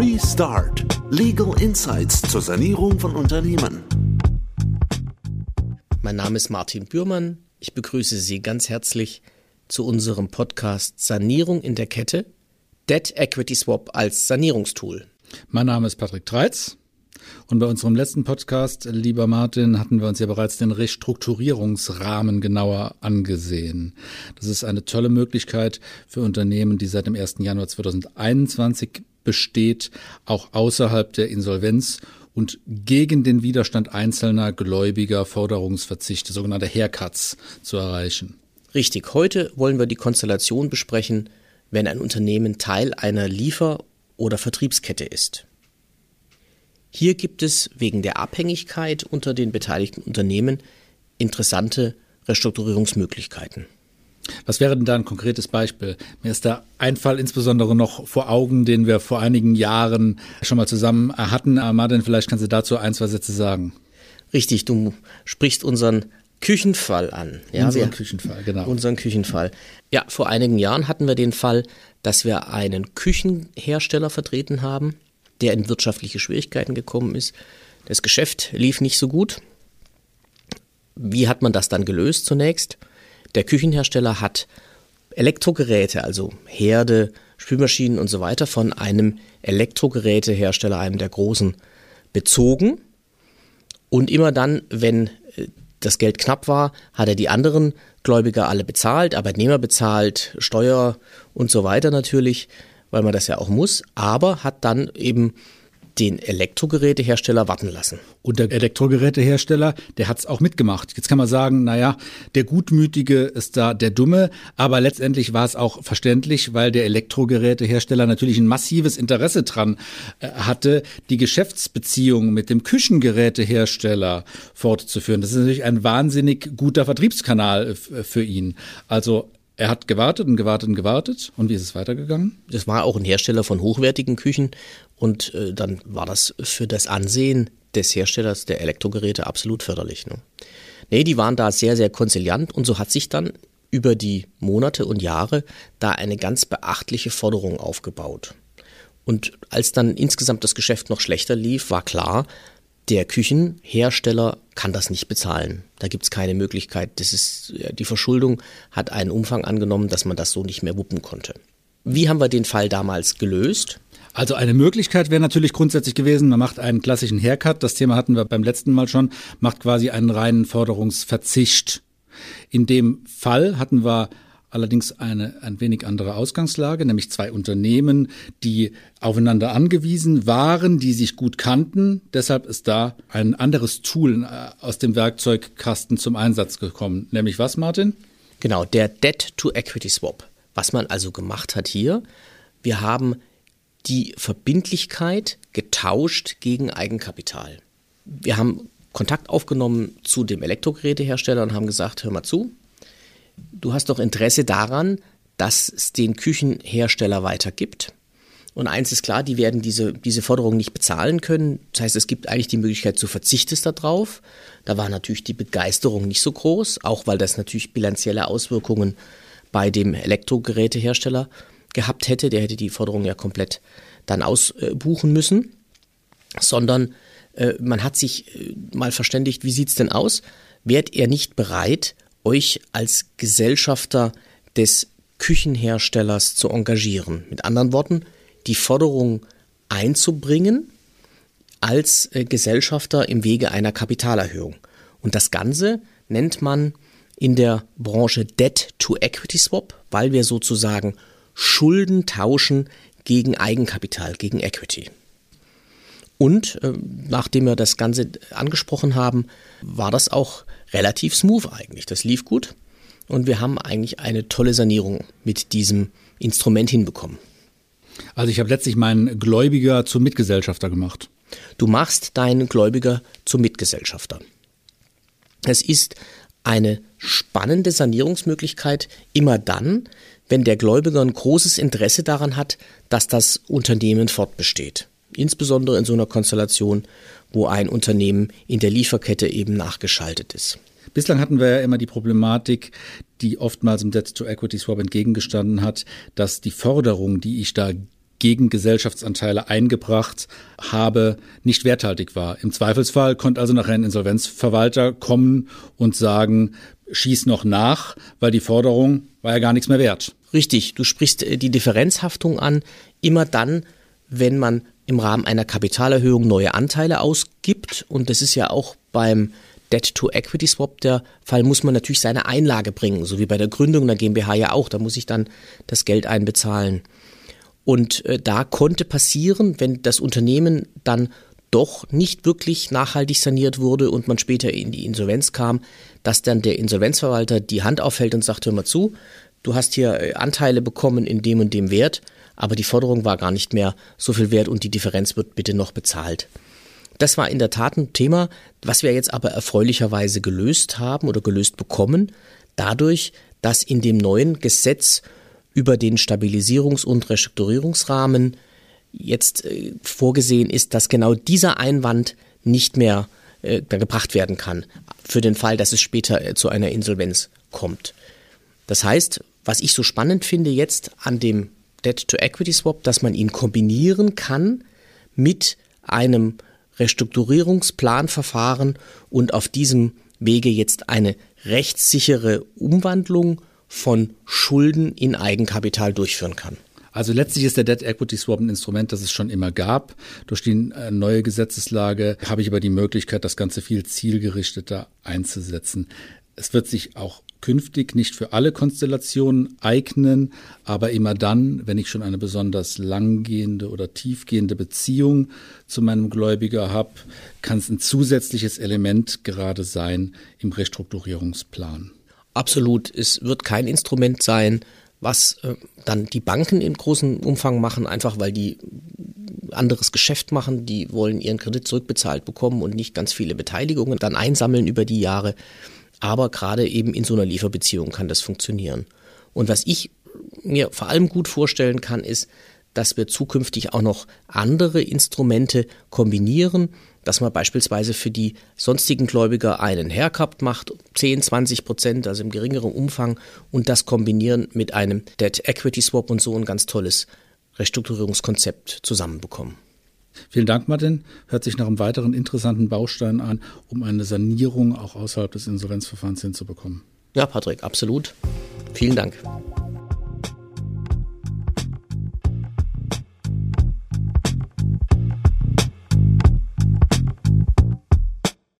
Restart. Legal Insights zur Sanierung von Unternehmen. Mein Name ist Martin Bührmann. Ich begrüße Sie ganz herzlich zu unserem Podcast Sanierung in der Kette. Debt Equity Swap als Sanierungstool. Mein Name ist Patrick Treitz. Und bei unserem letzten Podcast, lieber Martin, hatten wir uns ja bereits den Restrukturierungsrahmen genauer angesehen. Das ist eine tolle Möglichkeit für Unternehmen, die seit dem 1. Januar 2021 besteht, auch außerhalb der Insolvenz und gegen den Widerstand einzelner gläubiger Forderungsverzichte, sogenannte Haircuts, zu erreichen. Richtig, heute wollen wir die Konstellation besprechen, wenn ein Unternehmen Teil einer Liefer- oder Vertriebskette ist. Hier gibt es wegen der Abhängigkeit unter den beteiligten Unternehmen interessante Restrukturierungsmöglichkeiten. Was wäre denn da ein konkretes Beispiel? Mir ist da ein Fall insbesondere noch vor Augen, den wir vor einigen Jahren schon mal zusammen hatten. Martin, vielleicht kannst du dazu ein, zwei Sätze sagen. Richtig, du sprichst unseren Küchenfall an. Ja, unseren wir, Küchenfall, genau. Unseren Küchenfall. Ja, vor einigen Jahren hatten wir den Fall, dass wir einen Küchenhersteller vertreten haben, der in wirtschaftliche Schwierigkeiten gekommen ist. Das Geschäft lief nicht so gut. Wie hat man das dann gelöst zunächst? Der Küchenhersteller hat Elektrogeräte, also Herde, Spülmaschinen und so weiter von einem Elektrogerätehersteller, einem der großen, bezogen. Und immer dann, wenn äh, das Geld knapp war, hat er die anderen Gläubiger alle bezahlt, Arbeitnehmer bezahlt, Steuer und so weiter natürlich weil man das ja auch muss, aber hat dann eben den Elektrogerätehersteller warten lassen. Und der Elektrogerätehersteller, der hat es auch mitgemacht. Jetzt kann man sagen, naja, der Gutmütige ist da der Dumme, aber letztendlich war es auch verständlich, weil der Elektrogerätehersteller natürlich ein massives Interesse dran äh, hatte, die Geschäftsbeziehung mit dem Küchengerätehersteller fortzuführen. Das ist natürlich ein wahnsinnig guter Vertriebskanal äh, für ihn. Also er hat gewartet und gewartet und gewartet. Und wie ist es weitergegangen? Das war auch ein Hersteller von hochwertigen Küchen. Und äh, dann war das für das Ansehen des Herstellers der Elektrogeräte absolut förderlich. Ne? Nee, die waren da sehr, sehr konziliant. Und so hat sich dann über die Monate und Jahre da eine ganz beachtliche Forderung aufgebaut. Und als dann insgesamt das Geschäft noch schlechter lief, war klar, der Küchenhersteller kann das nicht bezahlen. Da gibt es keine Möglichkeit. Das ist, die Verschuldung hat einen Umfang angenommen, dass man das so nicht mehr wuppen konnte. Wie haben wir den Fall damals gelöst? Also eine Möglichkeit wäre natürlich grundsätzlich gewesen, man macht einen klassischen Haircut, das Thema hatten wir beim letzten Mal schon, macht quasi einen reinen Forderungsverzicht. In dem Fall hatten wir allerdings eine ein wenig andere Ausgangslage, nämlich zwei Unternehmen, die aufeinander angewiesen waren, die sich gut kannten. Deshalb ist da ein anderes Tool äh, aus dem Werkzeugkasten zum Einsatz gekommen. Nämlich was, Martin? Genau, der Debt-to-Equity-Swap. Was man also gemacht hat hier, wir haben die Verbindlichkeit getauscht gegen Eigenkapital. Wir haben Kontakt aufgenommen zu dem Elektrogerätehersteller und haben gesagt, hör mal zu, du hast doch Interesse daran, dass es den Küchenhersteller weitergibt. Und eins ist klar, die werden diese, diese Forderung nicht bezahlen können. Das heißt, es gibt eigentlich die Möglichkeit, du verzichtest darauf. Da war natürlich die Begeisterung nicht so groß, auch weil das natürlich bilanzielle Auswirkungen bei dem Elektrogerätehersteller gehabt hätte. Der hätte die Forderung ja komplett dann ausbuchen müssen. Sondern äh, man hat sich äh, mal verständigt, wie sieht es denn aus? Wärt er nicht bereit, euch als Gesellschafter des Küchenherstellers zu engagieren. Mit anderen Worten, die Forderung einzubringen als äh, Gesellschafter im Wege einer Kapitalerhöhung. Und das Ganze nennt man in der Branche Debt to Equity Swap, weil wir sozusagen Schulden tauschen gegen Eigenkapital, gegen Equity. Und äh, nachdem wir das Ganze angesprochen haben, war das auch relativ smooth eigentlich. Das lief gut und wir haben eigentlich eine tolle Sanierung mit diesem Instrument hinbekommen. Also ich habe letztlich meinen Gläubiger zum Mitgesellschafter gemacht. Du machst deinen Gläubiger zum Mitgesellschafter. Es ist eine spannende Sanierungsmöglichkeit immer dann, wenn der Gläubiger ein großes Interesse daran hat, dass das Unternehmen fortbesteht. Insbesondere in so einer Konstellation, wo ein Unternehmen in der Lieferkette eben nachgeschaltet ist. Bislang hatten wir ja immer die Problematik, die oftmals im Debt-to-Equity-Swap entgegengestanden hat, dass die Forderung, die ich da gegen Gesellschaftsanteile eingebracht habe, nicht werthaltig war. Im Zweifelsfall konnte also nachher ein Insolvenzverwalter kommen und sagen, schieß noch nach, weil die Forderung war ja gar nichts mehr wert. Richtig, du sprichst äh, die Differenzhaftung an, immer dann, wenn man im Rahmen einer Kapitalerhöhung neue Anteile ausgibt. Und das ist ja auch beim Debt-to-Equity-Swap der Fall, muss man natürlich seine Einlage bringen, so wie bei der Gründung der GmbH ja auch. Da muss ich dann das Geld einbezahlen. Und äh, da konnte passieren, wenn das Unternehmen dann doch nicht wirklich nachhaltig saniert wurde und man später in die Insolvenz kam, dass dann der Insolvenzverwalter die Hand aufhält und sagt, hör mal zu, du hast hier äh, Anteile bekommen in dem und dem Wert, aber die Forderung war gar nicht mehr so viel wert und die Differenz wird bitte noch bezahlt. Das war in der Tat ein Thema, was wir jetzt aber erfreulicherweise gelöst haben oder gelöst bekommen, dadurch, dass in dem neuen Gesetz über den Stabilisierungs- und Restrukturierungsrahmen jetzt äh, vorgesehen ist, dass genau dieser Einwand nicht mehr äh, gebracht werden kann, für den Fall, dass es später äh, zu einer Insolvenz kommt. Das heißt, was ich so spannend finde jetzt an dem Debt-to-Equity-Swap, dass man ihn kombinieren kann mit einem Restrukturierungsplanverfahren und auf diesem Wege jetzt eine rechtssichere Umwandlung von Schulden in Eigenkapital durchführen kann. Also letztlich ist der Debt Equity Swap ein Instrument, das es schon immer gab. Durch die äh, neue Gesetzeslage habe ich aber die Möglichkeit, das Ganze viel zielgerichteter einzusetzen. Es wird sich auch künftig nicht für alle Konstellationen eignen, aber immer dann, wenn ich schon eine besonders langgehende oder tiefgehende Beziehung zu meinem Gläubiger habe, kann es ein zusätzliches Element gerade sein im Restrukturierungsplan. Absolut. Es wird kein Instrument sein, was äh, dann die Banken in großem Umfang machen, einfach weil die anderes Geschäft machen, die wollen ihren Kredit zurückbezahlt bekommen und nicht ganz viele Beteiligungen dann einsammeln über die Jahre. Aber gerade eben in so einer Lieferbeziehung kann das funktionieren. Und was ich mir vor allem gut vorstellen kann, ist, dass wir zukünftig auch noch andere Instrumente kombinieren, dass man beispielsweise für die sonstigen Gläubiger einen Haircut macht, 10, 20 Prozent, also im geringeren Umfang, und das kombinieren mit einem Debt Equity Swap und so ein ganz tolles Restrukturierungskonzept zusammenbekommen. Vielen Dank, Martin. Hört sich nach einem weiteren interessanten Baustein an, um eine Sanierung auch außerhalb des Insolvenzverfahrens hinzubekommen. Ja, Patrick, absolut. Vielen Dank.